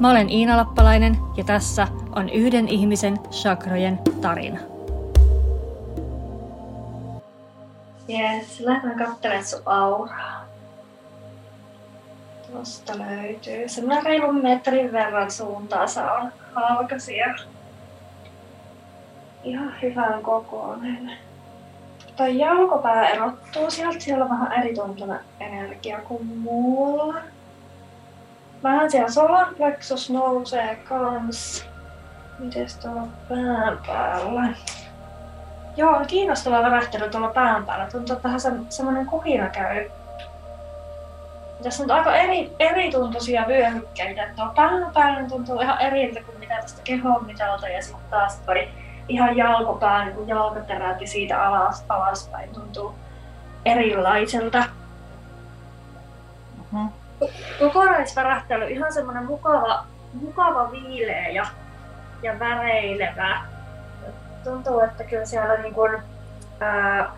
Mä olen Iina Lappalainen ja tässä on yhden ihmisen chakrojen tarina. Yes, lähdetään katselemaan sun auraa. Tuosta löytyy. Semmoinen reilun metrin verran suuntaansa on halkasia. Ihan hyvän kokoinen. Tai jalkopää erottuu sieltä. Siellä on vähän erituntunen energia kuin muulla. Vähän siellä solarplexus nousee kans. Mites tuolla pään päällä? Joo, kiinnostava värähtely tuolla pään päällä. Tuntuu, että vähän se, semmoinen kuhina käy. Tässä on aika eri, erituntuisia vyöhykkeitä. Tuo pään päällä tuntuu ihan eriltä kuin mitä tästä kehon mitalta ja sitten taas toi ihan jalkopää, niin kuin jalkaterät ja siitä alas, alaspäin tuntuu erilaiselta. Mm-hmm. Kokonaisvärähtely ihan semmoinen mukava, mukava viileä ja, ja väreilevä. Tuntuu, että kyllä siellä niin kuin, ää,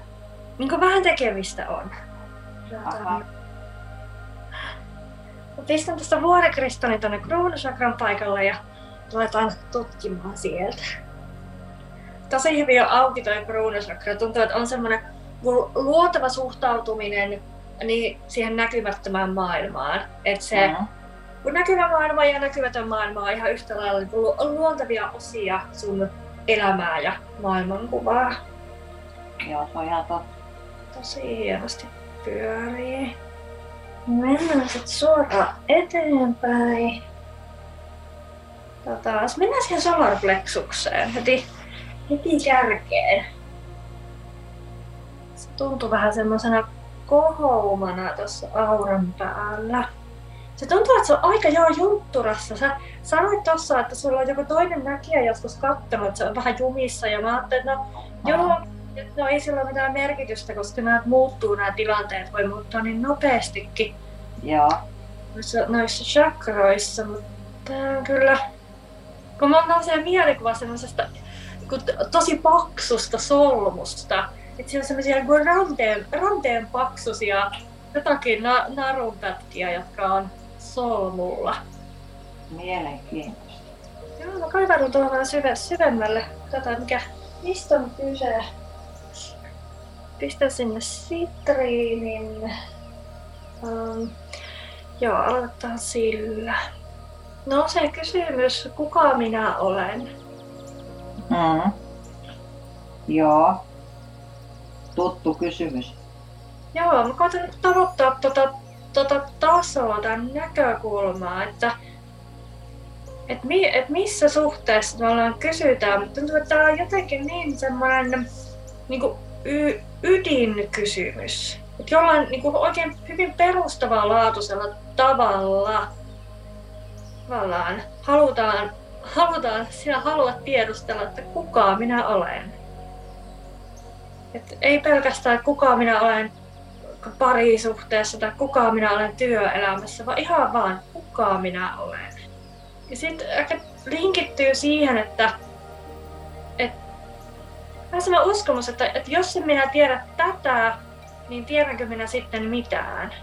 niin kuin vähän tekemistä on. Aha. Pistän tästä vuorikristallin tuonne kruunusakran paikalle ja ruvetaan tutkimaan sieltä tosi hyvin on auki toi kruunusakra. Tuntuu, että on semmoinen luotava suhtautuminen niin siihen näkymättömään maailmaan. Että se mm-hmm. kun näkyvä maailma ja näkymätön maailma on ihan yhtä lailla niin lu- luontavia osia sun elämää ja maailmankuvaa. Joo, se on ihan totta. Tosi hienosti pyörii. Mennään sitten suoraan eteenpäin. Tota, mennään siihen solarplexukseen heti heti kärkeen. Se tuntuu vähän semmoisena kohoumana tuossa auran päällä. Se tuntuu, että se on aika joo juntturassa. Sä sanoit tossa, että sulla on joku toinen näkijä joskus kattonut, että se on vähän jumissa. Ja mä ajattelin, että no joo, no ei sillä ole mitään merkitystä, koska nämä muuttuu, nämä tilanteet voi muuttua niin nopeastikin. Joo. Noissa, noissa chakroissa, mutta tää on kyllä... Kun mä oon mielikuva semmoisesta tosi paksusta solmusta. Että siellä on semmoisia niin ranteen, ranteen paksusia jotakin na, narunpätkiä, jotka on solmulla. Mielenkiintoista. Joo, mä kaivaudun tuohon vähän syve, syvemmälle. Katsotaan mikä, mistä on kyse. Pistän sinne sitriinin. Um, joo, aloitetaan sillä. No se kysymys, kuka minä olen? Mm. Joo. Tuttu kysymys. Joo, mä koitan nyt tavoittaa tota, tota tasoa, tämän näkökulmaa, että et, mi, et missä suhteessa me ollaan kysytään, mutta tuntuu, että tämä on jotenkin niin semmoinen niin ydinkysymys. Että jollain niin kuin oikein hyvin perustavaa laatuisella tavalla tavallaan halutaan halutaan, sinä haluat tiedustella, että kuka minä olen. Et ei pelkästään, että kuka minä olen parisuhteessa tai kuka minä olen työelämässä, vaan ihan vaan kuka minä olen. Ja sitten ehkä linkittyy siihen, että, että vähän sellainen uskomus, että, että jos en minä tiedä tätä, niin tiedänkö minä sitten mitään?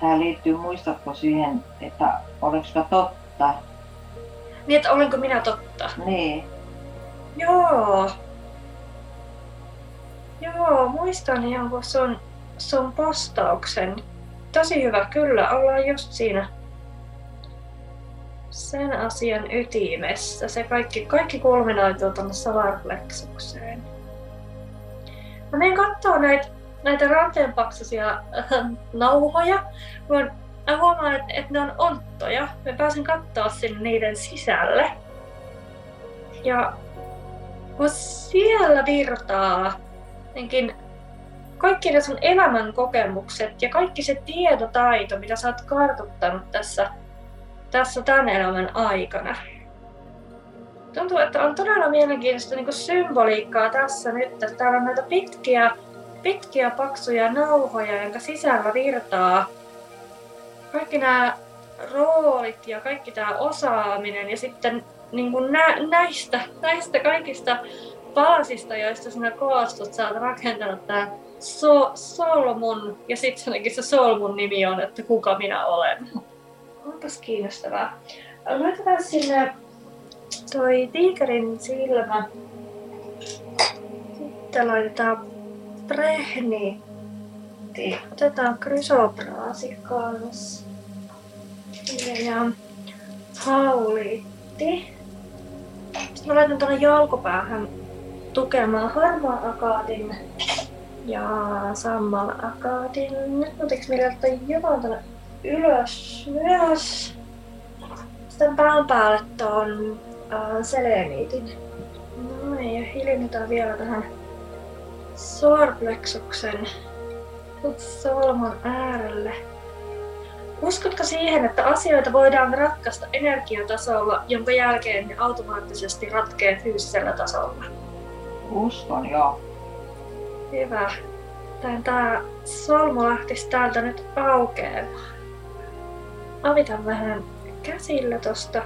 Tämä liittyy, muistatko siihen, että oliko totta, niin, että olenko minä totta? Niin. Joo. Joo, muistan jonkun sun, sun postauksen. Tosi hyvä, kyllä. Ollaan just siinä sen asian ytimessä. Se kaikki, kaikki kulminoituu tuonne solarplexukseen. Mä menen kattoo näitä, näitä ranteenpaksuisia äh, nauhoja. Mä mä huomaan, että, että ne on onttoja. Mä pääsen katsoa sinne niiden sisälle. Ja siellä virtaa jotenkin kaikki ne sun elämän kokemukset ja kaikki se tietotaito, mitä sä oot kartuttanut tässä, tässä tämän elämän aikana. tuntuu, että on todella mielenkiintoista niin symboliikkaa tässä nyt, että täällä on näitä pitkiä, pitkiä paksuja nauhoja, jonka sisällä virtaa kaikki nämä roolit ja kaikki tämä osaaminen ja sitten niin kuin nä, näistä, näistä kaikista palasista, joista sinä koostut, sä oot rakentanut tämän so, Solmun ja sitten se Solmun nimi on, että kuka minä olen. Onpas kiinnostavaa. Laitetaan sinne toi tiikerin silmä. Sitten laitetaan prehni. Otetaan krysopraasi kanssa. Ja hauliitti. Sitten mä laitan tuonne jalkopäähän tukemaan harmaa akaatin ja sammal akaatin. Nyt otiks meillä jotain tänne ylös myös. Sitten pään päälle tuon äh, seleniitin. No niin, ja hiljennytään vielä tähän solarplexuksen solman äärelle. Uskotko siihen, että asioita voidaan ratkaista energiatasolla, jonka jälkeen ne automaattisesti ratkee fyysisellä tasolla? Uskon, joo. Hyvä. Tämä solmu lähtisi täältä nyt aukeamaan. Avitan vähän käsillä tosta.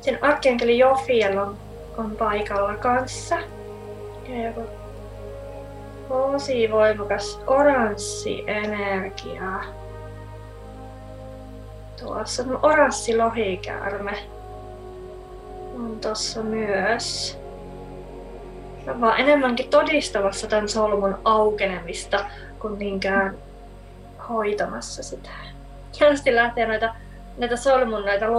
Sen arkienkeli Jofiel on, on paikalla kanssa. Ja joku tosi voimakas oranssi energia. Tuossa on oranssi lohikäärme. On tossa myös. Vaan enemmänkin todistamassa tämän solmun aukenemista kuin niinkään hoitamassa sitä. Hienosti lähtee näitä, näitä solmun näitä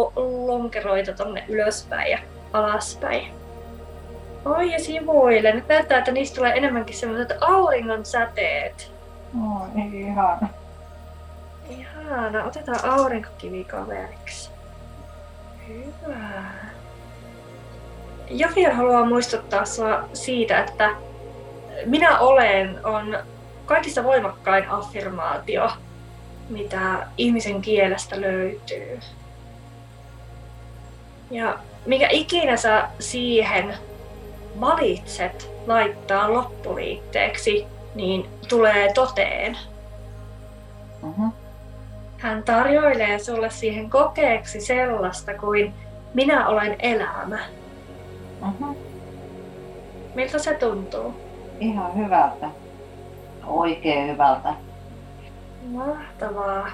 lonkeroita tonne ylöspäin ja alaspäin. Oi ja sivuille. Nyt näyttää, että niistä tulee enemmänkin sellaiset auringon säteet. Oi, ihana. Ihana. Otetaan aurinkokivi kaveriksi. Hyvä. Jofia haluaa muistuttaa sinua siitä, että minä olen on kaikista voimakkain affirmaatio, mitä ihmisen kielestä löytyy. Ja mikä ikinä sä siihen valitset laittaa loppuliitteeksi, niin tulee toteen. Uh-huh. Hän tarjoilee sulle siihen kokeeksi sellaista kuin minä olen elämä. Uh-huh. Miltä se tuntuu? Ihan hyvältä. Oikein hyvältä. Mahtavaa.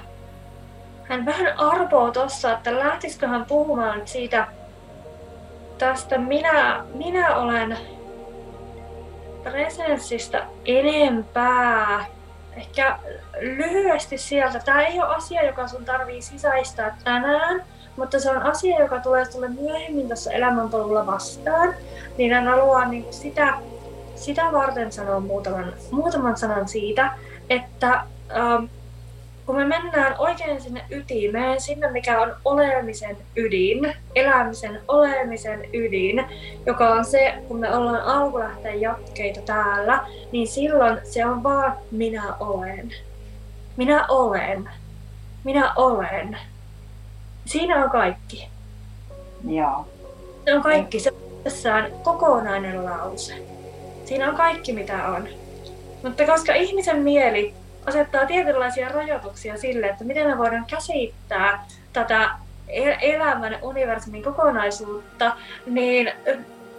Hän vähän arvoo tuossa, että lähtisikö hän puhumaan siitä tästä minä, minä olen presenssistä enempää. Ehkä lyhyesti sieltä. Tämä ei ole asia, joka sun tarvii sisäistää tänään, mutta se on asia, joka tulee sulle myöhemmin tässä elämänpolulla vastaan. Niin hän haluaa niin sitä, sitä varten sanoa muutaman, muutaman sanan siitä, että ähm, kun me mennään oikein sinne ytimeen, sinne mikä on olemisen ydin, elämisen olemisen ydin, joka on se, kun me ollaan alkulähteen jatkeita täällä, niin silloin se on vaan minä olen. Minä olen. Minä olen. Siinä on kaikki. Joo. Se on kaikki. Se on kokonainen lause. Siinä on kaikki mitä on. Mutta koska ihmisen mieli asettaa tietynlaisia rajoituksia sille, että miten me voidaan käsittää tätä e- elämän universumin kokonaisuutta, niin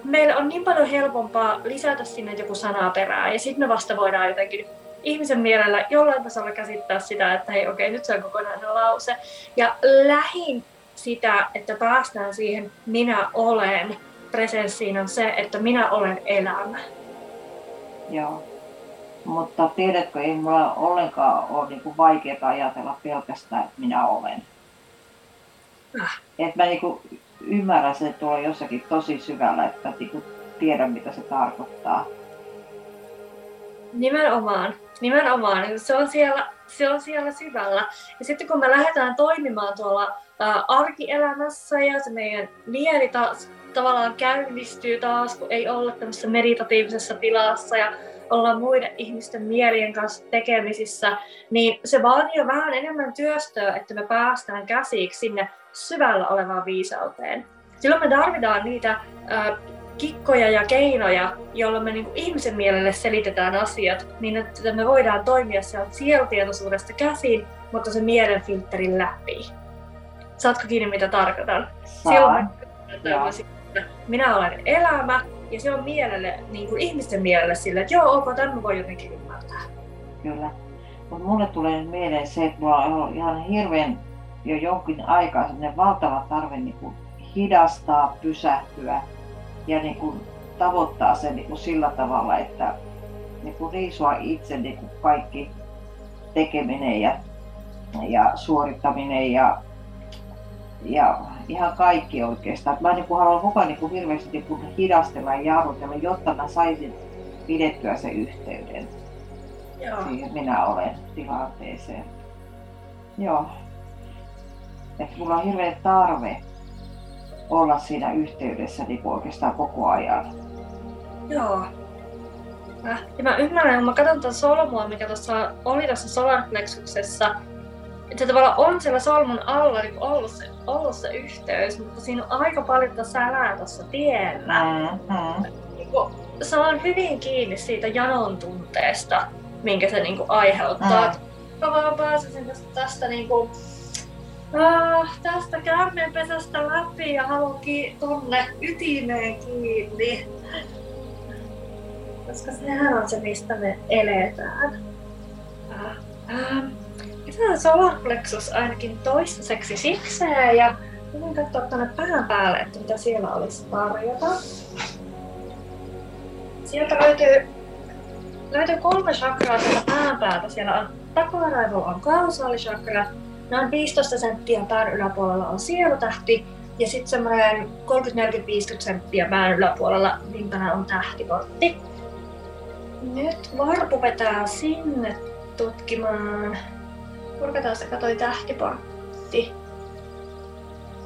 meillä on niin paljon helpompaa lisätä sinne joku sana perään ja sitten me vasta voidaan jotenkin ihmisen mielellä jollain tasolla käsittää sitä, että hei okei, nyt se on kokonainen lause. Ja lähin sitä, että päästään siihen minä olen presenssiin on se, että minä olen elämä. Joo. Mutta tiedätkö, ei mulla ollenkaan ole niin kuin vaikeaa ajatella pelkästään, että minä olen. Äh. Että mä niin kuin ymmärrän sen tuolla jossakin tosi syvällä, että niin kuin tiedän mitä se tarkoittaa. Nimenomaan, nimenomaan. Se on siellä, se on siellä syvällä. Ja sitten kun me lähdetään toimimaan tuolla ää, arkielämässä ja se meidän mieli taas tavallaan käynnistyy taas, kun ei olla tämmöisessä meditatiivisessa tilassa ja olla muiden ihmisten mielien kanssa tekemisissä, niin se vaatii jo vähän enemmän työstöä, että me päästään käsiksi sinne syvällä olevaan viisauteen. silloin me tarvitaan niitä äh, kikkoja ja keinoja, joilla me niin ihmisen mielelle selitetään asiat, niin että me voidaan toimia sieltä sielutietoisuudesta käsin, mutta se mielen filterin läpi. Saatko kiinni, mitä tarkoitan? Silloin minä olen elämä, ja se on mielelle, niin kuin ihmisten mielelle sille, että joo, ok, tämän voi jotenkin ymmärtää. Kyllä. Mutta mulle tulee nyt mieleen se, että mulla on ollut ihan hirveän jo jonkin aikaa sellainen valtava tarve niin kuin hidastaa, pysähtyä ja niin kuin tavoittaa sen niin kuin sillä tavalla, että niin kuin riisua itse niin kuin kaikki tekeminen ja, ja suorittaminen ja, ja ihan kaikki oikeastaan. Mä niin kuin haluan koko ajan niin kuin hirveästi niin kuin hidastella ja jarrutella, jotta mä saisin pidettyä sen yhteyden Joo. siihen minä olen tilanteeseen. Joo. Että mulla on hirveä tarve olla siinä yhteydessä niin oikeastaan koko ajan. Joo. Ja mä ymmärrän, kun mä katson tätä solmua, mikä tuossa oli tuossa solarplexuksessa, että se tavallaan on siellä solmun alla niin ollut, se, ollut se yhteys, mutta siinä on aika paljon tätä sälää tuossa tiellä. Mm-hmm. Niin se on hyvin kiinni siitä janon tunteesta, minkä se niin kuin aiheuttaa. Mm. Mä vaan pääsisin tästä, tästä niin kuin, ah, tästä käärmeenpesästä läpi ja haluan ki- tonne ytimeen kiinni. Koska sehän on se, mistä me eletään. Ah, ähm, tämä solarplexus ainakin toistaiseksi sikseen ja voin katsoa tuonne pään päälle, että mitä siellä olisi tarjota. Sieltä löytyy, löytyy kolme chakraa sieltä pään päältä. Siellä on takaraivolla on kausaalichakra, noin 15 senttiä pään yläpuolella on sielutähti ja sitten semmoinen 30-40-50 senttiä pään yläpuolella vimpänä on tähtiportti. Nyt varpu vetää sinne tutkimaan. Kurkataan se katoi tähtiportti.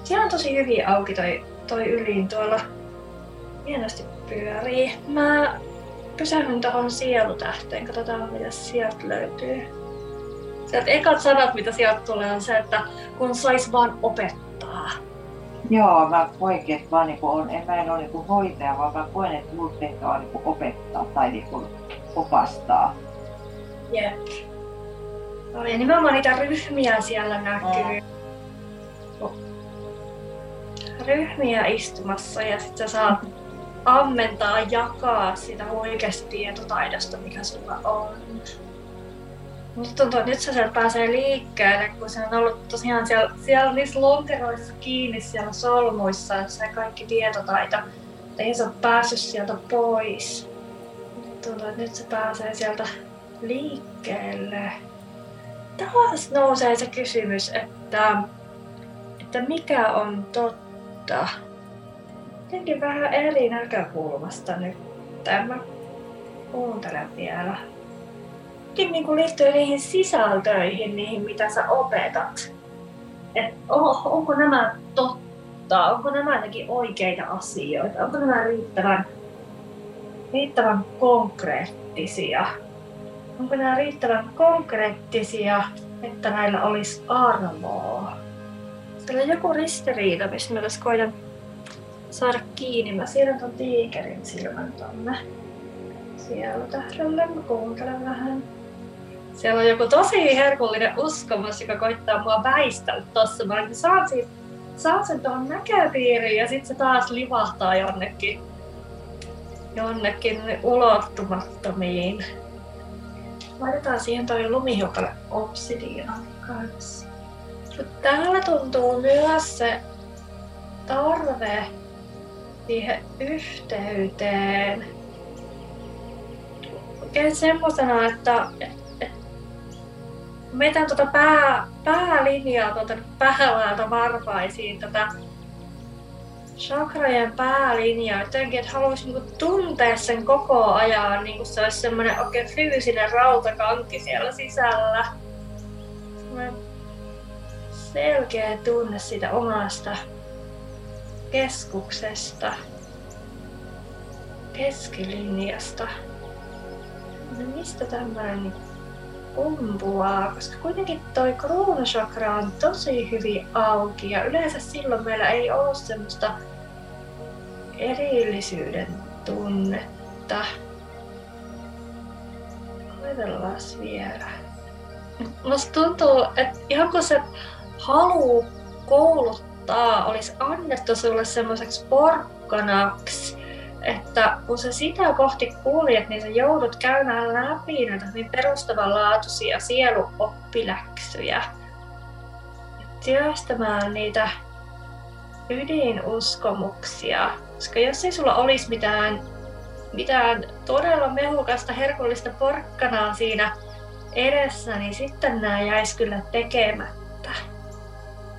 Siellä on tosi hyvin auki toi, toi ylin tuolla. Hienosti pyörii. Mä pysähdyn tuohon sielutähteen, katsotaan mitä sieltä löytyy. Sieltä ekat sanat, mitä sieltä tulee, on se, että kun sais vaan opettaa. Joo, mä koinkin, että mä niinku on, en, mä en ole niinku hoitaja, vaan mä koen, että mun tehtävä on niinku opettaa tai niinku opastaa. Jep. No, ja nimenomaan niitä ryhmiä siellä näkyy. Oh. Ryhmiä istumassa ja sitten sä saat ammentaa, jakaa sitä oikeasta tietotaidosta, mikä sulla on. Musta tuntuu, että nyt se sieltä pääsee liikkeelle, kun se on ollut tosiaan siellä, siellä niissä lonkeroissa kiinni siellä solmuissa, se kaikki tietotaito. Ei se ole päässyt sieltä pois. Nyt tuntuu, että nyt se pääsee sieltä liikkeelle. Taas nousee se kysymys, että, että mikä on totta. Jotenkin vähän eri näkökulmasta nyt. Tämä kuuntelen vielä myöskin niin liittyy niihin sisältöihin, niihin mitä sä opetat. Et on, onko nämä totta, onko nämä jotenkin oikeita asioita, onko nämä riittävän, riittävän konkreettisia. Onko nämä riittävän konkreettisia, että näillä olisi arvoa. Siellä on joku ristiriita, missä mä tässä koitan saada kiinni. Mä siirrän ton tiikerin silmän tonne. Siellä tähdelle mä kuuntelen vähän. Siellä on joku tosi herkullinen uskomus, joka koittaa mua väistellä tossa. Mä olin, saan, siis, saan sen tuohon näköpiiriin ja sitten se taas livahtaa jonnekin, jonnekin ulottumattomiin. Laitetaan siihen toi lumihiukalle obsidian kanssa. Täällä tuntuu myös se tarve siihen yhteyteen. Oikein semmosena, että, metän tuota pää, päälinjaa tuota päälältä varpaisiin tätä chakrajen päälinjaa. Jotenkin, että haluaisin niin tuntea sen koko ajan, niin kuin se olisi semmoinen oikein fyysinen rautakanki siellä sisällä. Semmoinen selkeä tunne siitä omasta keskuksesta, keskilinjasta. No mistä tämmöinen kumpuaa, koska kuitenkin toi kruunachakra on tosi hyvin auki ja yleensä silloin meillä ei ole semmoista erillisyyden tunnetta. Koitellaan vielä. Musta tuntuu, että ihan kun se haluu kouluttaa olisi annettu sulle semmoiseksi porkkanaksi, että kun sä sitä kohti kuljet, niin sä joudut käymään läpi näitä niin perustavanlaatuisia sieluoppiläksyjä. Työstämään niitä ydinuskomuksia. Koska jos ei sulla olisi mitään, mitään todella mehukasta, herkullista porkkanaa siinä edessä, niin sitten nämä jäisi kyllä tekemättä.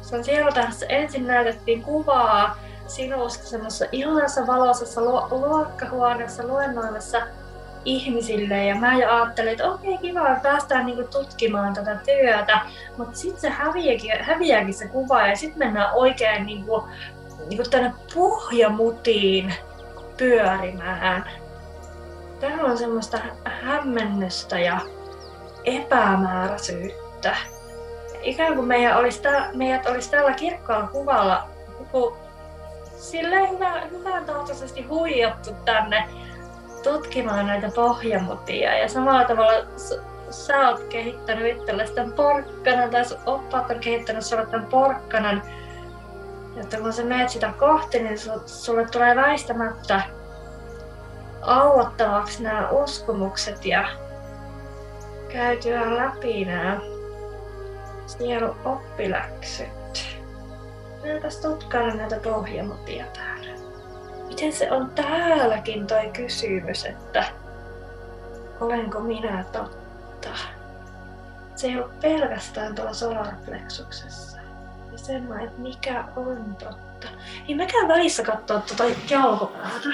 Sen sieltä ensin näytettiin kuvaa sinusta semmoisessa ihanassa valoisessa lu- luokkahuoneessa luennoimassa ihmisille ja mä jo ajattelin, että okei okay, kiva, että päästään niinku tutkimaan tätä työtä, mutta sitten se häviääkin, häviääkin se kuva ja sitten mennään oikein niinku, niinku tänne pohjamutiin pyörimään. Täällä on semmoista hämmennystä ja epämääräisyyttä. Ikään kuin meidän olisi meidät olisi tällä kirkkaalla kuvalla silleen hyvä, hyvän tahtoisesti huijattu tänne tutkimaan näitä pohjamutia ja samalla tavalla sä oot kehittänyt itsellesi tämän porkkanan tai oppaat on kehittänyt sulle tämän porkkanan, että kun sä meet sitä kohti, niin sulle tulee väistämättä auottavaksi nämä uskomukset ja käytyä läpi nämä sielun oppiläksyt. Näytäs tutkailla näitä pohjamutia täällä. Miten se on täälläkin toi kysymys, että olenko minä totta? Se ei ole pelkästään tuolla solarplexuksessa. Ja semmoinen, että mikä on totta. Niin mä käyn välissä katsoa tuota jalkopäätä.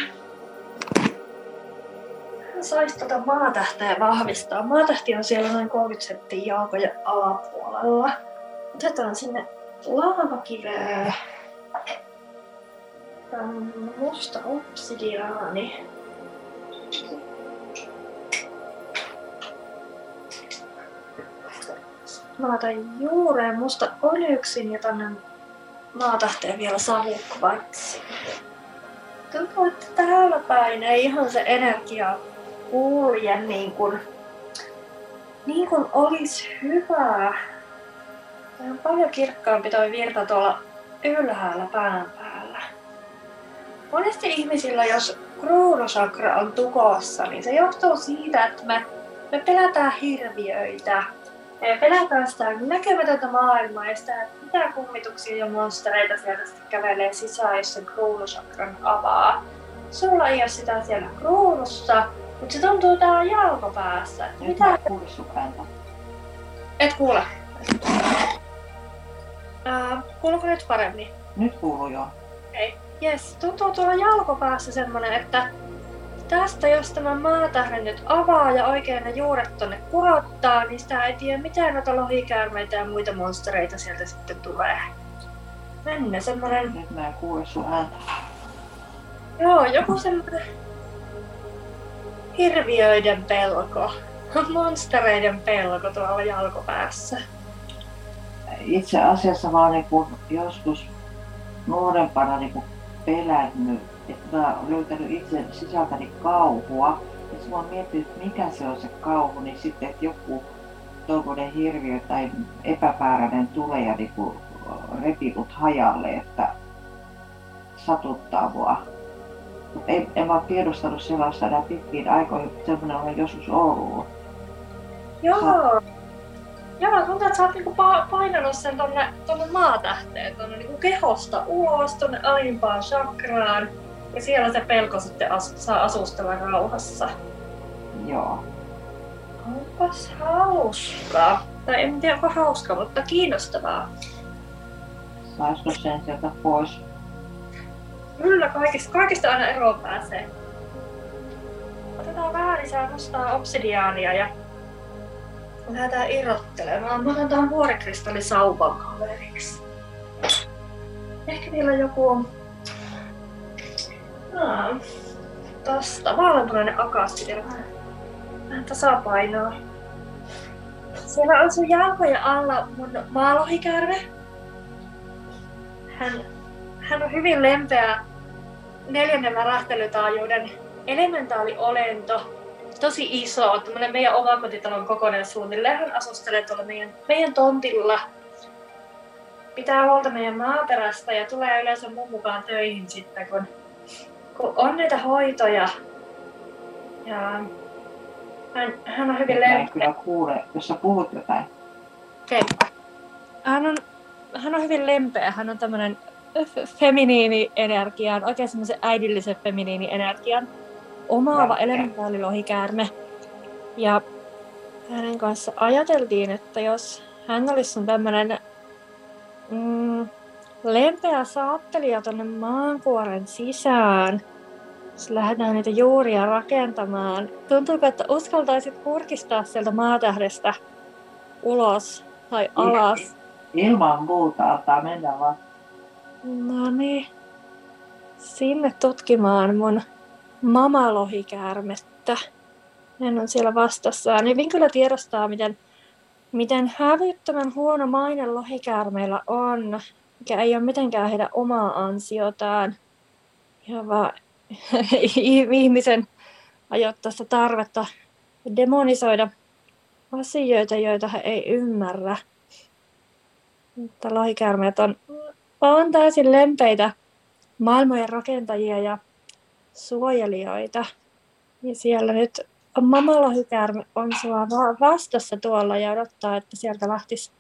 Saisi tuota maatähteä vahvistaa. Maatähti on siellä noin 30 senttiä jalkojen alapuolella. Otetaan sinne laavakiveä. Musta obsidiaani. Mä laitan juureen musta olyksin ja tänne maatahteen vielä savukvartsi. Tuntuu, että täällä päin ei ihan se energia kulje niin kuin, niin kuin olisi hyvä. Tämä on paljon kirkkaampi toi virta tuolla ylhäällä pään päällä. Monesti ihmisillä, jos kruunusakra on tukossa, niin se johtuu siitä, että me, me pelätään hirviöitä. Me pelätään sitä näkemätöntä maailmaa ja sitä, että mitä kummituksia ja monstereita sieltä sitten kävelee sisään, jos sen kruunusakran avaa. Sulla ei ole sitä siellä kruunussa, mutta se tuntuu täällä jalkopäässä. Mitä? mä kuule. Et kuule. Uh, kuuluuko nyt paremmin? Nyt kuuluu jo. Okei. Okay. Jes, tuntuu tuolla jalkopäässä semmonen, että tästä jos tämä maatähden nyt avaa ja oikein ne juuret tonne kurottaa, niin sitä ei tiedä mitä noita lohikäärmeitä ja muita monstereita sieltä sitten tulee. Mennä semmonen... Nyt mä en kuule sun ääntä. Joo, joku semmonen hirviöiden pelko. Monstereiden pelko tuolla jalkopäässä itse asiassa mä oon niin kuin joskus nuorempana niin kuin pelännyt, että mä oon löytänyt itse sisältäni kauhua. Ja sitten mä oon miettinyt, että mikä se on se kauhu, niin sitten, että joku tuollainen hirviö tai epäpääräinen tulee ja niin kuin repitut hajalle, että satuttaa mua. Mutta en, en mä ole tiedostanut sellaista enää pitkiin aikoihin, semmoinen on joskus ollut. Joo. Sat- Joo, tuntuu, että sä oot niinku painanut sen tonne, tonne maatähteen, tonne niinku kehosta ulos, tonne alimpaan chakraan. Ja siellä se pelko sitten as, saa asustella rauhassa. Joo. Onpas hauskaa. Tai en tiedä, onko hauskaa, mutta kiinnostavaa. Saisiko sen sieltä pois? Kyllä, kaikista, kaikista aina eroon pääsee. Otetaan vähän lisää mustaa obsidiaania ja lähdetään irrottelemaan. Mä otan tuon vuorikristallisauvan kaveriksi. Ehkä niillä joku... No, tosta. Vaaleanpunainen akassi vielä vähän, vähän tasapainoa. Siellä on sun jalkojen alla mun maalohikäärme. Hän, hän on hyvin lempeä neljännen värähtelytaajuuden elementaaliolento, tosi iso, tämmöinen meidän omakotitalon kokoinen suunnilleen. Hän asustelee tuolla meidän, meidän tontilla. Pitää huolta meidän maaperästä ja tulee yleensä mun mukaan töihin sitten, kun, kun on näitä hoitoja. Ja hän, hän on hyvin lempeä. kyllä kuule, jos sä puhut jotain. Okei. Hän on, hän on hyvin lempeä. Hän on tämmöinen feminiini-energian, oikein semmoisen äidillisen feminiini-energian omaava elementaalilohikäärme. Ja hänen kanssa ajateltiin, että jos hän olisi tämmöinen mm, lempeä saattelija tuonne maankuoren sisään, jos lähdetään niitä juuria rakentamaan, tuntuuko, että uskaltaisit kurkistaa sieltä maatähdestä ulos tai alas? Ilman muuta, antaa mennä vaan. No niin. Sinne tutkimaan mun mamalohikäärmettä. Hän on siellä vastassa. Niin hyvin kyllä tiedostaa, miten, miten hävyttömän huono maine lohikäärmeillä on, mikä ei ole mitenkään heidän omaa ansiotaan. Ja vaan ihmisen ajoittaista tarvetta demonisoida asioita, joita he ei ymmärrä. Mutta lohikäärmeet on, on täysin lempeitä maailmojen rakentajia ja suojelijoita. Ja siellä nyt mamalohikäärme on sua vastassa tuolla ja odottaa, että sieltä lähtisi,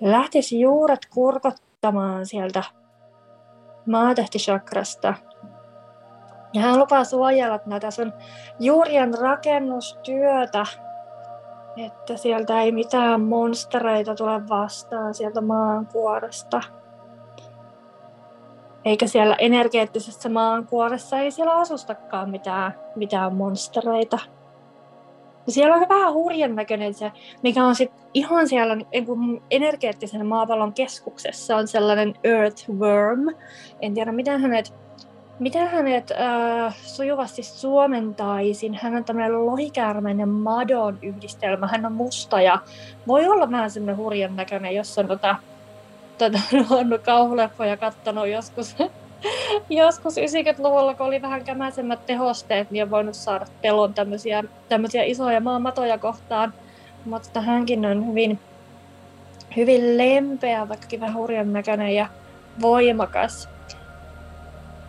lähtisi juuret kurkottamaan sieltä maatehtichakrasta. Ja hän lupaa suojella näitä sun juurien rakennustyötä, että sieltä ei mitään monstereita tule vastaan sieltä maankuoresta eikä siellä energeettisessä maankuoressa ei siellä asustakaan mitään, mitään monstereita. Ja siellä on vähän hurjan näköinen se, mikä on sitten ihan siellä niin energeettisen maapallon keskuksessa on sellainen earthworm. En tiedä, miten hänet, miten hänet äh, sujuvasti suomentaisin. Hän on tämmöinen lohikäärmeen ja madon yhdistelmä. Hän on musta ja voi olla vähän semmoinen hurjan näköinen, jos on tota, tota, on kauhuleffoja kattonut joskus, joskus 90-luvulla, kun oli vähän kämäisemmät tehosteet, niin on voinut saada pelon tämmöisiä, tämmöisiä isoja maamatoja kohtaan. Mutta hänkin on hyvin, hyvin lempeä, vaikkakin vähän hurjan näköinen ja voimakas.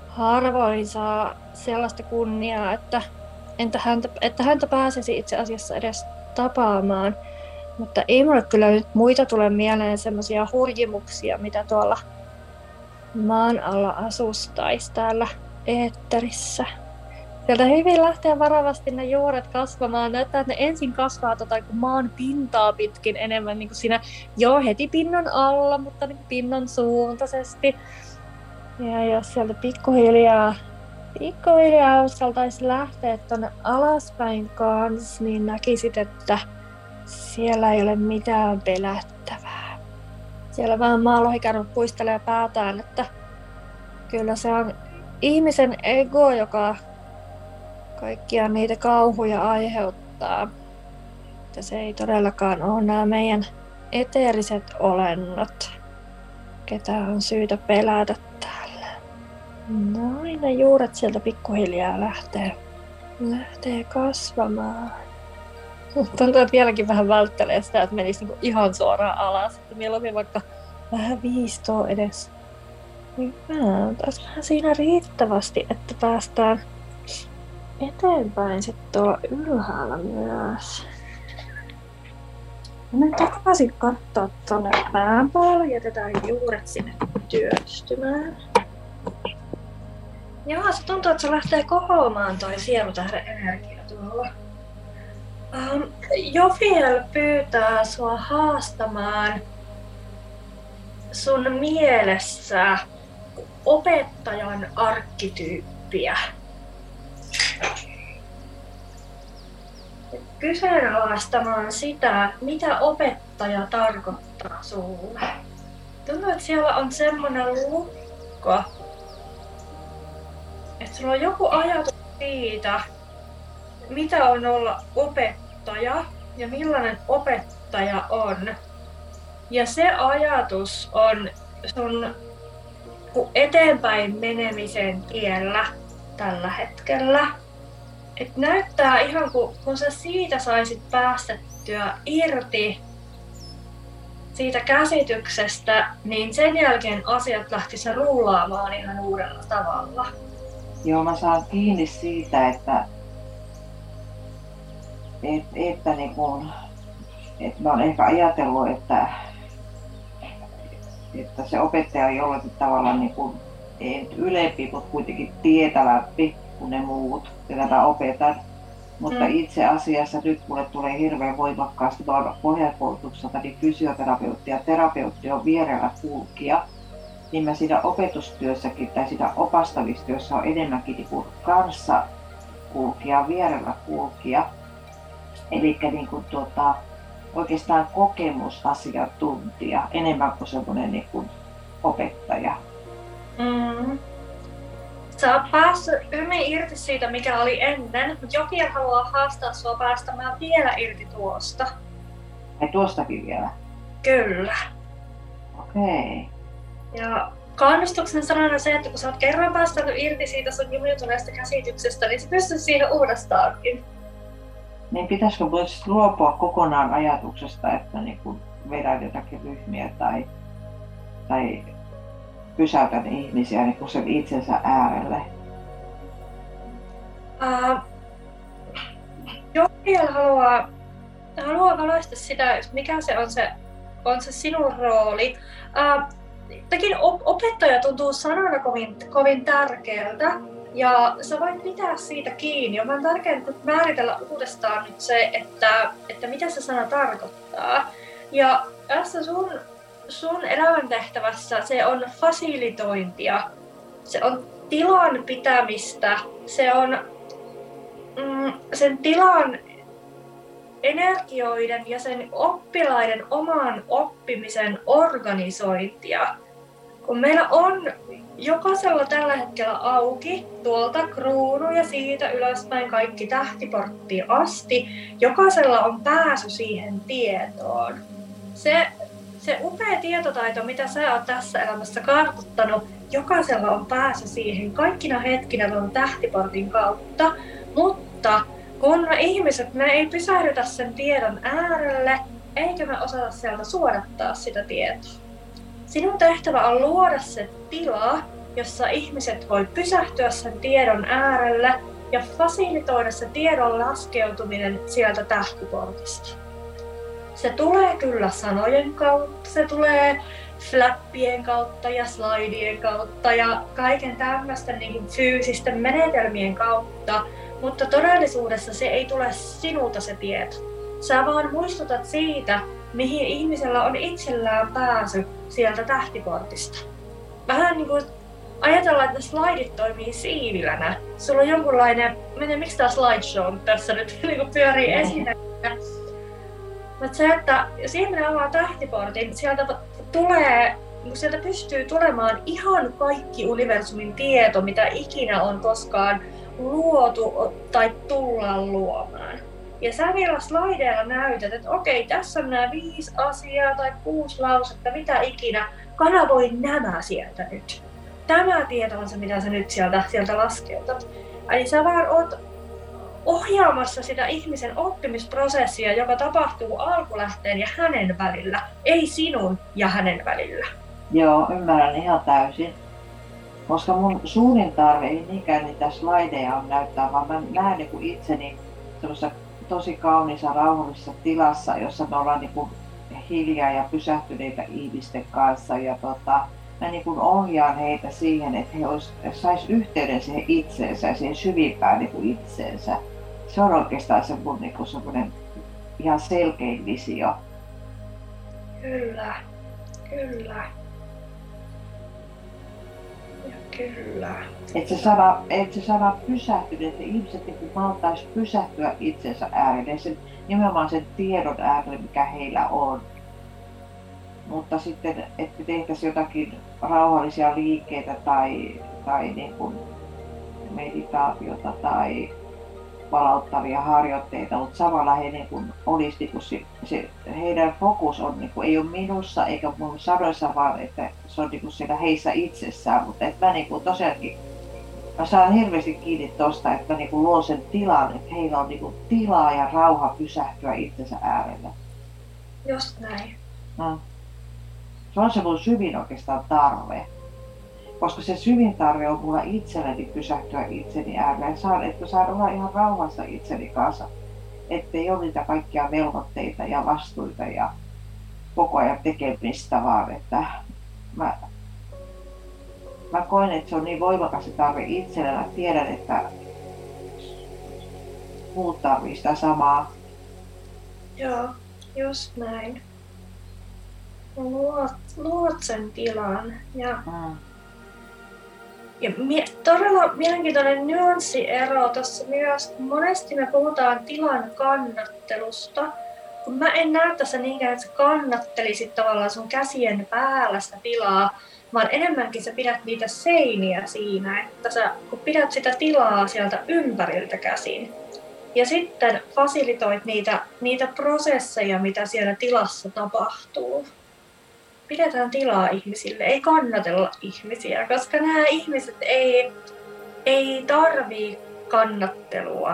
Harvoin saa sellaista kunniaa, että, että, häntä, että häntä pääsisi itse asiassa edes tapaamaan. Mutta ei mulle kyllä nyt muita tule mieleen semmoisia hurjimuksia, mitä tuolla maan alla asustaisi täällä eetterissä. Sieltä hyvin lähtee varovasti ne juuret kasvamaan. Näyttää, että ne ensin kasvaa tota, maan pintaa pitkin enemmän niin kuin siinä jo heti pinnan alla, mutta niin pinnan suuntaisesti. Ja jos sieltä pikkuhiljaa, pikkuhiljaa uskaltaisi lähteä tuonne alaspäin kanssa, niin näkisit, että siellä ei ole mitään pelättävää. Siellä vaan maalohikarvot puistelee päätään, että kyllä se on ihmisen ego, joka kaikkia niitä kauhuja aiheuttaa. Että se ei todellakaan ole nämä meidän eteeriset olennot, ketä on syytä pelätä täällä. Noin ne juuret sieltä pikkuhiljaa lähtee, lähtee kasvamaan. Tuntuu, että vieläkin vähän välttelee sitä, että menisi niinku ihan suoraan alas. Että mieluummin vaikka vähän viistoa edes. Hyvä. Taas vähän siinä riittävästi, että päästään eteenpäin sitten tuolla ylhäällä myös. Mennään takaisin katsoa tuonne pään päälle. Jätetään juuret sinne työstymään. Joo, se tuntuu, että se lähtee kohoamaan toi sielutähden energia tuolla. Um, Jofiel pyytää sua haastamaan sun mielessä opettajan arkkityyppiä. Kyseenalaistamaan sitä, mitä opettaja tarkoittaa sulle. Tuntuu, että siellä on semmoinen lukko, että sulla on joku ajatus siitä, mitä on olla opettaja opettaja ja millainen opettaja on. Ja se ajatus on sun eteenpäin menemisen tiellä tällä hetkellä. Et näyttää ihan kun, kun sä siitä saisit päästettyä irti siitä käsityksestä, niin sen jälkeen asiat lähtisivät rullaamaan ihan uudella tavalla. Joo, mä saan kiinni siitä, että, että, että, niin kun, että mä olen ehkä ajatellut, että, että se opettaja on jollakin tavalla niin kun, ei nyt ylempi, mutta kuitenkin tietävämpi kuin ne muut, ketä opetan. Mutta mm. itse asiassa nyt mulle tulee hirveän voimakkaasti pohjakoulutukselta niin fysioterapeutti ja terapeutti on vierellä kulkija. Niin mä siinä opetustyössäkin tai siinä opastavistyössä on enemmänkin niin kuin kanssa kulkija, vierellä kulkija. Eli niin kuin tuota, oikeastaan kokemusasiantuntija enemmän kuin semmoinen niin kuin opettaja. Mm. Sä oot päässyt hyvin irti siitä, mikä oli ennen, mutta jokin haluaa haastaa sua päästämään vielä irti tuosta. Ai tuostakin vielä? Kyllä. Okei. Okay. Ja kannustuksen sanana se, että kun sä oot kerran päästänyt irti siitä sun jumiutuneesta käsityksestä, niin sä pystyt siihen uudestaankin. Niin pitäisikö voisi luopua kokonaan ajatuksesta, että niin kun vedän jotakin ryhmiä tai, tai pysäytän ihmisiä niin kuin sen itsensä äärelle? Uh, Jokiel haluaa, haluaa valaista sitä, mikä se on se, on se sinun rooli. Uh, Tekin opettaja tuntuu sanana kovin, kovin tärkeältä ja sä voit pitää siitä kiinni. On tärkeää määritellä uudestaan nyt se, että, että mitä se sana tarkoittaa. Ja tässä sun sun elämäntehtävässä se on fasilitointia. Se on tilan pitämistä. Se on mm, sen tilan energioiden ja sen oppilaiden oman oppimisen organisointia. Kun meillä on jokaisella tällä hetkellä auki tuolta kruunu ja siitä ylöspäin kaikki tähtiporttiin asti, jokaisella on pääsy siihen tietoon. Se se upea tietotaito, mitä sä oot tässä elämässä kartuttanut, jokaisella on pääsy siihen kaikkina hetkinä tuon tähtiportin kautta, mutta kun me ihmiset, me ei pysähdytä sen tiedon äärelle, eikä me osata sieltä suodattaa sitä tietoa. Sinun tehtävä on luoda se tila, jossa ihmiset voi pysähtyä sen tiedon äärelle ja fasilitoida se tiedon laskeutuminen sieltä tähtiportista. Se tulee kyllä sanojen kautta, se tulee flappien kautta ja slidien kautta ja kaiken tämmöisten niin fyysisten menetelmien kautta, mutta todellisuudessa se ei tule sinulta se tieto. Sä vaan muistutat siitä, mihin ihmisellä on itsellään pääsy sieltä tähtiportista. Vähän niin kuin ajatellaan, että slidit toimii siivilänä. Sulla on jonkunlainen, menen miksi tämä slideshow tässä nyt niin pyörii esine. Mutta se, että jos ihminen avaa tähtiportin, sieltä tulee sieltä pystyy tulemaan ihan kaikki universumin tieto, mitä ikinä on koskaan luotu tai tullaan luomaan. Ja sä vielä slideilla näytät, että okei, tässä on nämä viisi asiaa tai kuusi lausetta, mitä ikinä. Kanavoi nämä sieltä nyt. Tämä tieto on se, mitä sä nyt sieltä, sieltä laskeutat. Eli sä vaan oot ohjaamassa sitä ihmisen oppimisprosessia, joka tapahtuu alkulähteen ja hänen välillä, ei sinun ja hänen välillä. Joo, ymmärrän ihan täysin. Koska mun suurin tarve ei niinkään niitä slideja on näyttää, vaan mä näen niin itseni tosi kauniissa rauhallisessa tilassa, jossa me ollaan niin hiljaa ja pysähtyneitä ihmisten kanssa. Ja tota, mä niin kuin ohjaan heitä siihen, että he sais yhteyden siihen itseensä ja siihen syvimpään niin itseensä se on oikeastaan se mun niin semmoinen ihan selkein visio. Kyllä, kyllä. Kyllä. Että se sana, et se sana että ihmiset niin maltais pysähtyä itsensä äärelle, sen, nimenomaan sen tiedon äärelle, mikä heillä on. Mutta sitten, että tehtäisiin jotakin rauhallisia liikkeitä tai, tai niin kuin meditaatiota tai palauttavia harjoitteita, mutta samalla he niin kuin olisi, niin kuin se, se, heidän fokus on, niin kuin, ei ole minussa eikä mun sanoissa, vaan että se on niin kuin siellä heissä itsessään. Mutta että mä niin kuin tosiaankin mä saan hirveästi kiinni tuosta, että mä niin kuin luon sen tilan, että heillä on niin kuin tilaa ja rauha pysähtyä itsensä äärelle. Just näin. No. Se on se mun syvin oikeastaan tarve koska se syvin tarve on mulla itselleni pysähtyä itseni ääreen, saan, että saan olla ihan rauhassa itseni kanssa, ettei ole niitä kaikkia velvoitteita ja vastuita ja koko ajan tekemistä, vaan että mä, mä koen, että se on niin voimakas se tarve itsellä. Mä tiedän, että muut tarvii sitä samaa. Joo, just näin. Luot, luot sen tilan ja mm ja mie- todella mielenkiintoinen nyanssiero tuossa myös. Monesti me puhutaan tilan kannattelusta, kun mä en näe tässä niinkään, että sä kannattelisit tavallaan sun käsien päällä sitä tilaa, vaan enemmänkin sä pidät niitä seiniä siinä, että sä kun pidät sitä tilaa sieltä ympäriltä käsin. Ja sitten fasilitoit niitä, niitä prosesseja, mitä siellä tilassa tapahtuu pidetään tilaa ihmisille, ei kannatella ihmisiä, koska nämä ihmiset ei, ei tarvii kannattelua.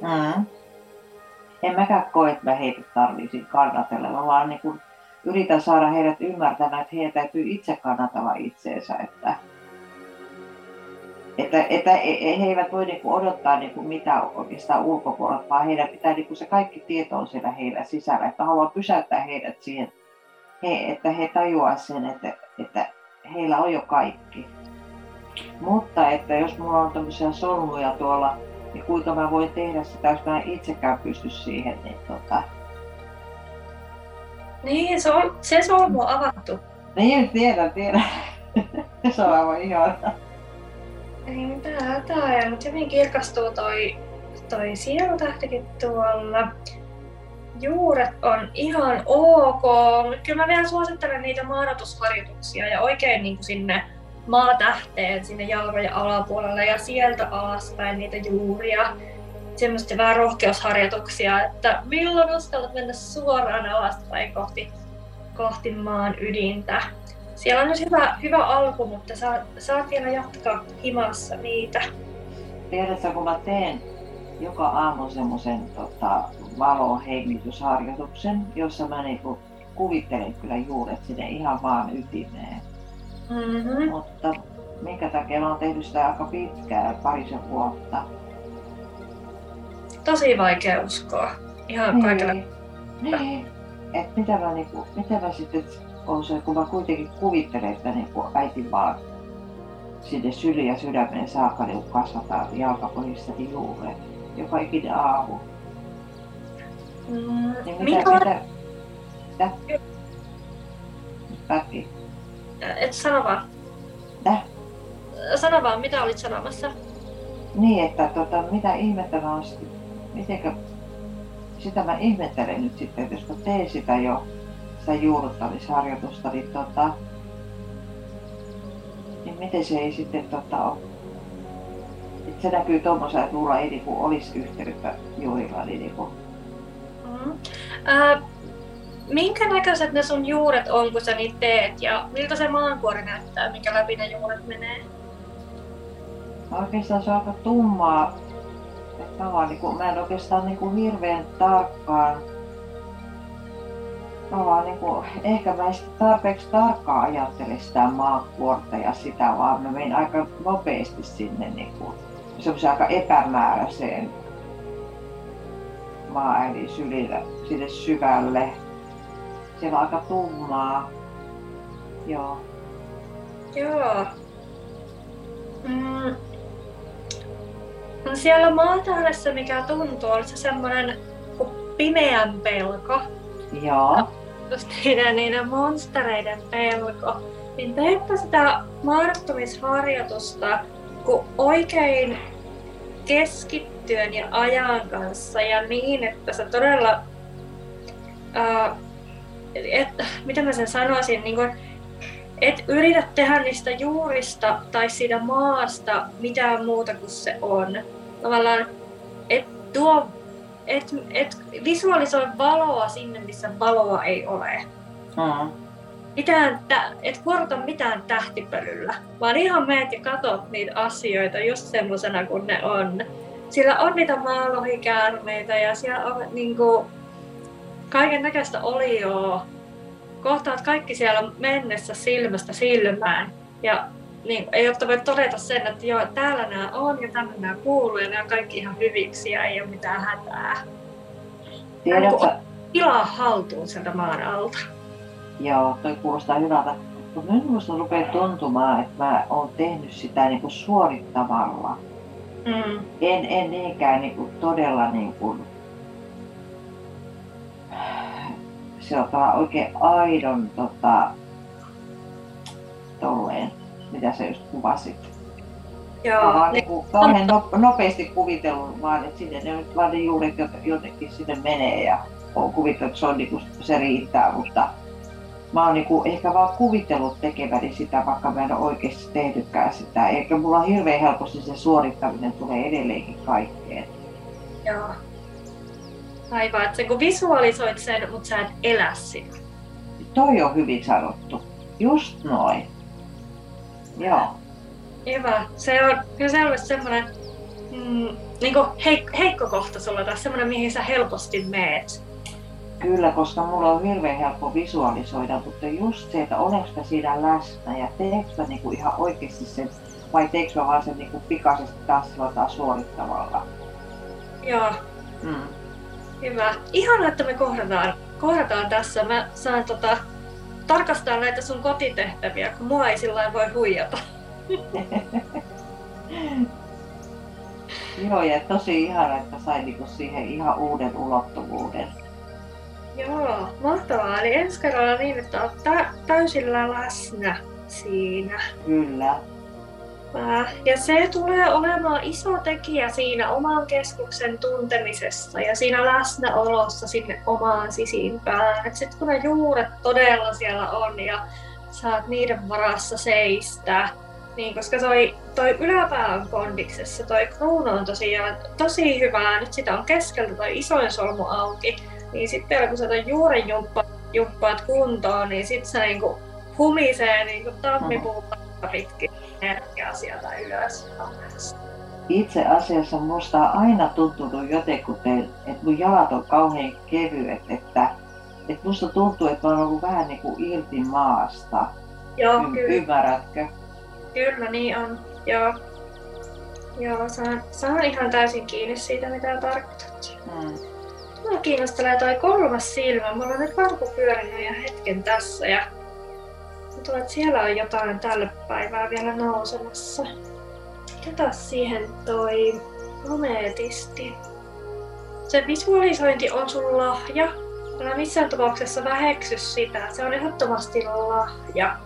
Mm. En mäkään koe, että mä heitä tarviisin kannatella. Vaan niin kuin yritän saada heidät ymmärtämään, että heidän täytyy itse kannatella itseensä. Että, että, että he eivät voi niin odottaa niin mitään oikeastaan ulkopuolelta, vaan heidän pitää niin se kaikki tieto on siellä heillä sisällä. Että haluan pysäyttää heidät siihen he, että he tajuaa sen, että, että heillä on jo kaikki. Mutta että jos mulla on tämmöisiä solmuja tuolla, niin kuinka mä voin tehdä sitä, jos mä en itsekään pysty siihen, niin tota... Niin, se, on, se solmu on avattu. Niin, tiedän, tiedän. se on aivan ihana. Niin, tää, tää, nyt hyvin kirkastuu toi, toi sielutähtikin tuolla juuret on ihan ok, mutta kyllä mä vielä suosittelen niitä maanotusharjoituksia ja oikein niin kuin sinne maatähteen, sinne jalkojen alapuolelle ja sieltä alaspäin niitä juuria. Semmoista vähän rohkeusharjoituksia, että milloin uskallat mennä suoraan alaspäin kohti, kohti maan ydintä. Siellä on nyt hyvä, hyvä alku, mutta saa, saat vielä jatkaa himassa niitä. Tiedätkö, kun mä teen joka aamu semmoisen tota, valohengitysharjoituksen, jossa mä niinku kuvittelen kyllä juuret sinne ihan vaan ytimeen. Mm-hmm. Mutta minkä takia mä oon tehnyt sitä aika pitkään, parisen vuotta. Tosi vaikea uskoa. Ihan niin. kaikilla. Niin. Et mitä mä, niinku, mitä mä sitten on se, kun mä kuitenkin kuvittelen, että niinku äiti vaan sinne syli ja sydämeen saakka niin kasvataan jalkapohjissakin juuret joka ikinen aamu. Mm, mitä, mitä, mitä? Pätki. Et sano vaan. Mitä? Sano vaan, mitä olit sanomassa? Niin, että tota, mitä ihmettä mä oon, mitenkä, sitä mä ihmettelen nyt sitten, että jos mä teen sitä jo, sitä juuruttamisharjoitusta, niin tota, niin miten se ei sitten tota, ole et se näkyy tuommoisella, että mulla ei niinku olisi yhteyttä juurilla. Niin niinku. Mm. äh, minkä näköiset ne sun juuret on, kun sä niitä teet? Ja miltä se maankuori näyttää, minkä läpi ne juuret menee? Oikeastaan se on aika tummaa. Että mä, vaan, niinku, mä en oikeastaan niinku hirveän tarkkaan mä vaan niinku, ehkä mä en tarpeeksi tarkkaan ajattele sitä maankuorta ja sitä, vaan mä menen aika nopeasti sinne niinku, semmoisen aika epämääräiseen maaäidin sylille, sinne syvälle. Siellä on aika tummaa. Joo. Joo. Mm. No siellä maatahdessa, mikä tuntuu, oli se semmoinen pimeän pelko. Joo. Just niiden, niiden monstereiden pelko. Niin teepä sitä mahdottomisharjoitusta kun oikein keskittyen ja ajan kanssa ja niin, että sä todella, ää, et, mitä mä sen sanoisin, niin kun, et yritä tehdä niistä juurista tai siitä maasta mitään muuta kuin se on. Tavallaan et tuo, et, et visualisoi valoa sinne, missä valoa ei ole. Mm. Mitään, et kuorota mitään tähtipölyllä, vaan ihan meet ja katot niitä asioita just semmosena kuin ne on. Siellä on niitä maalohikäärmeitä ja siellä on niinku, kaiken näköistä olioa. Kohtaat kaikki siellä mennessä silmästä silmään. Ja niin, ei jotta voi todeta sen, että joo, täällä nämä on ja tänne nämä kuuluu ja nämä on kaikki ihan hyviksi ja ei ole mitään hätää. Tiedätkö? Tilaa haltuun sieltä maan alta. Joo, toi kuulostaa hyvältä. Mutta minusta rupeaa tuntumaan, että mä oon tehnyt sitä niin kuin suorittavalla. Mm. En, en niinkään niin kuin todella niin kuin, sillä oikein aidon tota, tolleen mitä sä just kuvasit. Joo. Vaan niin kuin kauhean nopeasti kuvitellut vaan, että sinne ne nyt vaan ne juuret jotenkin sinne menee ja on kuvitellut, että se, on, niin kuin, se riittää, mutta mä oon niin kuin ehkä vaan kuvitellut tekeväni sitä, vaikka mä en ole oikeasti tehnytkään sitä. Eikä mulla hirveän helposti se suorittaminen tulee edelleenkin kaikkeen. Joo. Aivan, että kun visualisoit sen, mutta sä et elä sitä. Toi on hyvin sanottu. Just noin. Joo. Hyvä. Se on kyllä selvästi semmoinen mm, niin heik- heikko kohta sulla tai semmoinen, mihin sä helposti meet. Kyllä, koska mulla on hirveän helppo visualisoida, mutta just se, että olenko siinä läsnä ja teekö niinku ihan oikeasti sen, vai teekö vaan sen niinku pikaisesti taas suorittavalla. Joo. Mm. Hyvä. Ihan että me kohdataan, kohdataan tässä. Mä saan tota, tarkastaa näitä sun kotitehtäviä, kun mua ei sillä voi huijata. Joo, ja tosi ihana, että sai niinku siihen ihan uuden ulottuvuuden. Joo, mahtavaa. Eli ensi kerralla niin, että olet täysillä läsnä siinä. Kyllä. Ja se tulee olemaan iso tekijä siinä oman keskuksen tuntemisessa ja siinä läsnäolossa sinne omaan sisimpään. Sitten kun ne juuret todella siellä on ja saat niiden varassa seistä, niin koska toi, toi yläpää on kondiksessa, toi kruunu on tosiaan tosi hyvää, nyt sitä on keskeltä toi isoin solmu auki, niin sitten kun sä ton juuren jumppa, jumppaat kuntoon, niin sitten se niinku humisee niinku tammipuuta pitkin energiaa sieltä ylös. Itse asiassa musta on aina tuntunut jotenkin, että mun jalat on kauhean kevyet, että, että musta tuntuu, että on ollut vähän niin kuin irti maasta. Joo, y- kyllä. Ymmärrätkö? Kyllä, niin on. Joo. Joo, saan, saan ihan täysin kiinni siitä, mitä tarkoitat. Hmm. Mua kiinnostelee toi kolmas silmä. Mulla on nyt varpu pyörinyt jo hetken tässä ja tuntuu, että siellä on jotain tällä päivää vielä nousemassa. Tätä siihen toi ameetisti. Se visualisointi on sun lahja. Älä missään tapauksessa väheksy sitä. Se on ehdottomasti lahja.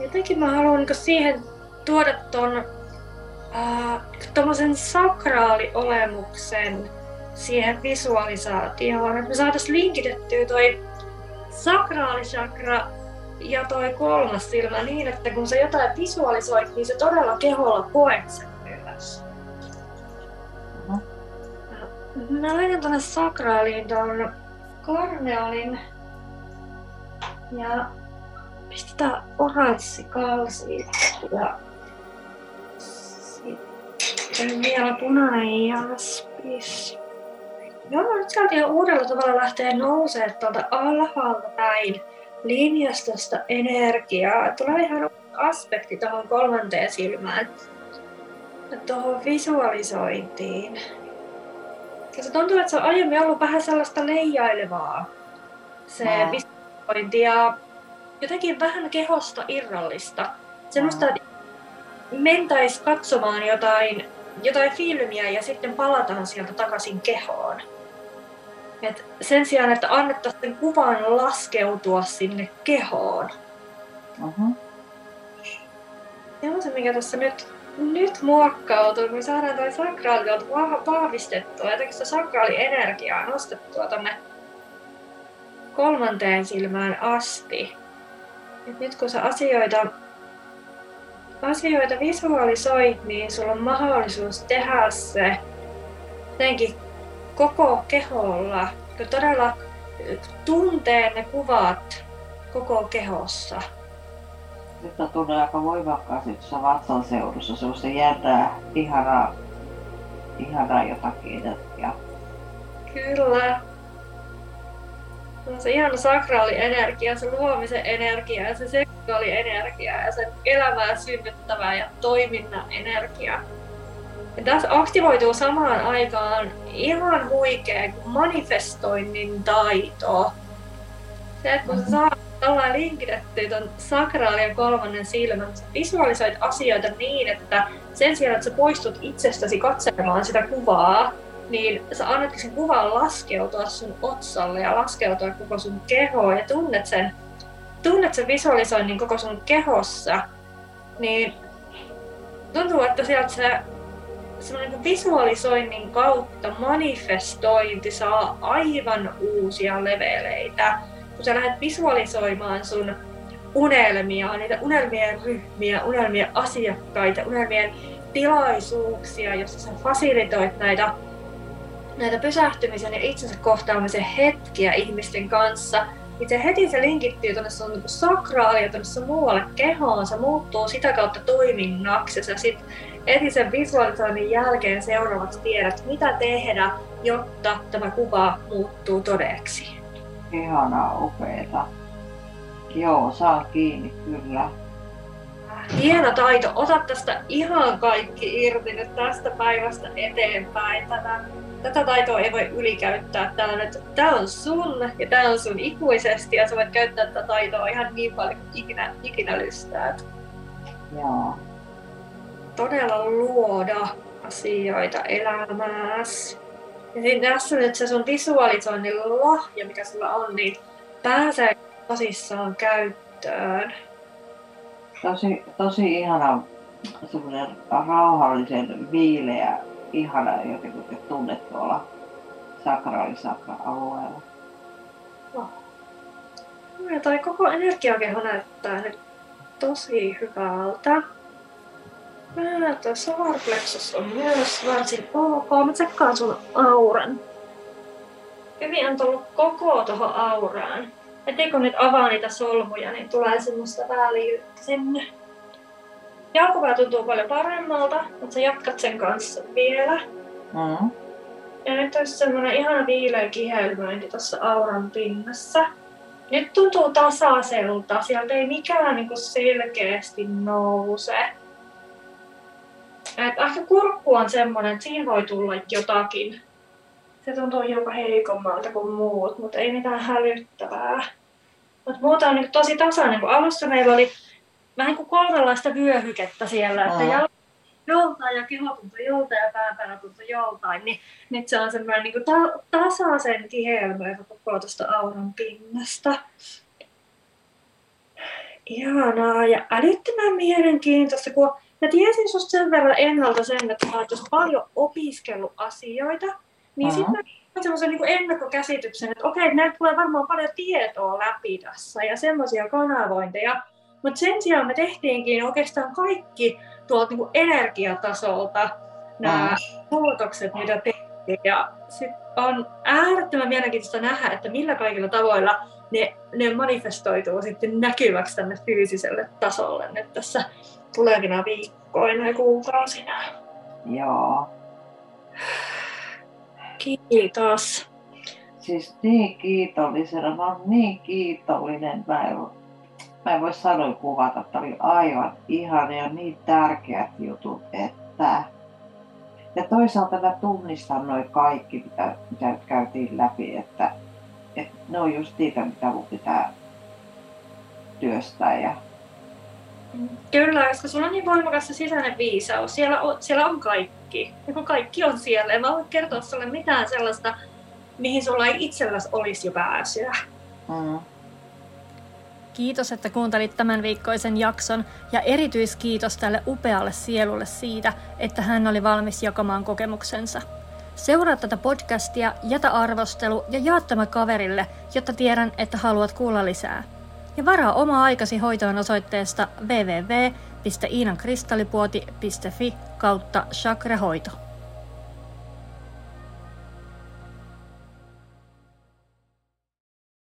Jotenkin mä haluan niin siihen tuoda ton äh, sakraaliolemuksen siihen visualisaatioon. Että me saataisiin linkitettyä toi sakraalisakra ja toi kolmas silmä niin, että kun sä jotain visualisoit, niin se todella keholla koet sen myös. Mä laitan tuonne sakraaliin ton korneolin ja pistetään oranssi kalsi ja sitten vielä punainen jaspis. Joo, nyt saatiin uudella tavalla lähteä nousemaan tuolta alhaalta päin linjastosta energiaa. Tulee ihan aspekti tuohon kolmanteen silmään. Tuohon visualisointiin. Ja se tuntuu, että se on aiemmin ollut vähän sellaista leijailevaa. Se no. visualisointi ja jotenkin vähän kehosta irrallista. Semmoista, että mentäis katsomaan jotain, jotain filmiä ja sitten palataan sieltä takaisin kehoon. Et sen sijaan, että annettaisiin sen kuvan laskeutua sinne kehoon. Uh-huh. Ja on se, mikä tässä nyt, nyt muokkautuu, kun saadaan toi sakraali vahvistettua, jotenkin sitä sakraali-energiaa nostettua tonne kolmanteen silmään asti. Et nyt kun sä asioita, asioita visualisoit, niin sulla on mahdollisuus tehdä se jotenkin koko keholla, kun todella tuntee ne kuvat koko kehossa. Nyt tulee aika voimakkaasti tuossa vatsan seudussa semmoista jäntää, ihanaa, ihanaa jotakin energiaa. Kyllä. Se on se ihana sakraali energia, se luomisen energia ja se seksuaali energia ja se elämää synnyttävä ja toiminnan energia. Ja tässä aktivoituu samaan aikaan ihan huikea manifestoinnin taito. Se, että kun sä saat linkitetty ton sakraalien kolmannen silmän, sä visualisoit asioita niin, että sen sijaan, että sä poistut itsestäsi katselemaan sitä kuvaa, niin sä annatkin sen kuvan laskeutua sun otsalle ja laskeutua koko sun kehoon ja tunnet sen, tunnet sen visualisoinnin koko sun kehossa, niin tuntuu, että sieltä se semmoinen visualisoinnin kautta manifestointi saa aivan uusia leveleitä. Kun sä lähdet visualisoimaan sun unelmia, niitä unelmien ryhmiä, unelmien asiakkaita, unelmien tilaisuuksia, jossa sä fasilitoit näitä, näitä pysähtymisen ja itsensä kohtaamisen hetkiä ihmisten kanssa, niin se heti se linkittyy tuonne sun sakraali ja tuonne sun muualle kehoon, se muuttuu sitä kautta toiminnaksi ja sä sit heti sen visualisoinnin jälkeen seuraavaksi tiedät, mitä tehdä, jotta tämä kuva muuttuu todeksi. Ihanaa, upeeta. Joo, saa kiinni kyllä. Hieno taito. Ota tästä ihan kaikki irti nyt tästä päivästä eteenpäin. Tätä, tätä taitoa ei voi ylikäyttää. Tämä on, tämä on sun ja tämä on sun ikuisesti ja sä voit käyttää tätä taitoa ihan niin paljon kuin ikinä, ikinä lystäät. Joo todella luoda asioita elämääsi. Ja siinä tässä nyt se sun visualisoinnin lahja, mikä sulla on, niin pääsee tosissaan käyttöön. Tosi, tosi ihana semmoinen rauhallisen viileä, ihana jotenkin kun tunnet tuolla sakraalisakra-alueella. No. Ja toi koko energiakeho näyttää nyt tosi hyvältä. Mä toi solarplexus on myös varsin ok. Mä tsekkaan sun auran. Hyvin on tullut koko tuohon auraan. Heti kun nyt avaa niitä solmuja, niin tulee semmoista väljyyttä sinne. Jalkopää tuntuu paljon paremmalta, mutta sä jatkat sen kanssa vielä. Mm. Ja nyt olisi semmoinen ihana viileä kihelmöinti tuossa auran pinnassa. Nyt tuntuu tasaiselta, sieltä ei mikään niinku selkeästi nouse. Et ehkä kurkku on semmoinen, että siinä voi tulla jotakin. Se tuntuu hiukan heikommalta kuin muut, mutta ei mitään hälyttävää. Mutta muuta on niin tosi tasainen, kun alussa meillä oli vähän kuin kolmenlaista vyöhykettä siellä, että mm. joltain ja keho tuntui joltain ja pääpäällä tuntui joltain, niin nyt se on semmoinen niin ta- tasaisen tiheälmö koko tuosta auran pinnasta. Ihanaa ja älyttömän mielenkiintoista, kun Mä tiesin susta sen verran ennalta sen, että sä oot paljon opiskellut asioita, niin sitten mä semmoisen niin ennakkokäsityksen, että okei, näitä tulee varmaan paljon tietoa läpi tässä ja semmoisia kanavointeja. Mutta sen sijaan me tehtiinkin oikeastaan kaikki tuolta niin energiatasolta nämä muutokset, mitä tehtiin. Ja sit on äärettömän mielenkiintoista nähdä, että millä kaikilla tavoilla ne, ne manifestoituu sitten näkyväksi tänne fyysiselle tasolle nyt tässä tulevina viikkoina ja kuukausina. Joo. Kiitos. Siis niin kiitollisena, mä oon niin kiitollinen. Mä en, mä en voi sanoa kuvata, että oli aivan ihana ja niin tärkeät jutut, että ja toisaalta mä tunnistan noin kaikki, mitä, mitä nyt käytiin läpi, että, että ne on just niitä, mitä mun pitää työstää ja Kyllä, koska sulla on niin voimakas se sisäinen viisaus. Siellä on, siellä on kaikki. Ja kun kaikki on siellä, en mä voi kertoa sulle mitään sellaista, mihin sulla ei itselläsi olisi jo pääsyä. Mm. Kiitos, että kuuntelit tämän viikkoisen jakson ja erityiskiitos tälle upealle sielulle siitä, että hän oli valmis jakamaan kokemuksensa. Seuraa tätä podcastia, jätä arvostelu ja jaa tämä kaverille, jotta tiedän, että haluat kuulla lisää ja varaa oma aikasi hoitoon osoitteesta www.iinankristallipuoti.fi kautta chakrahoito.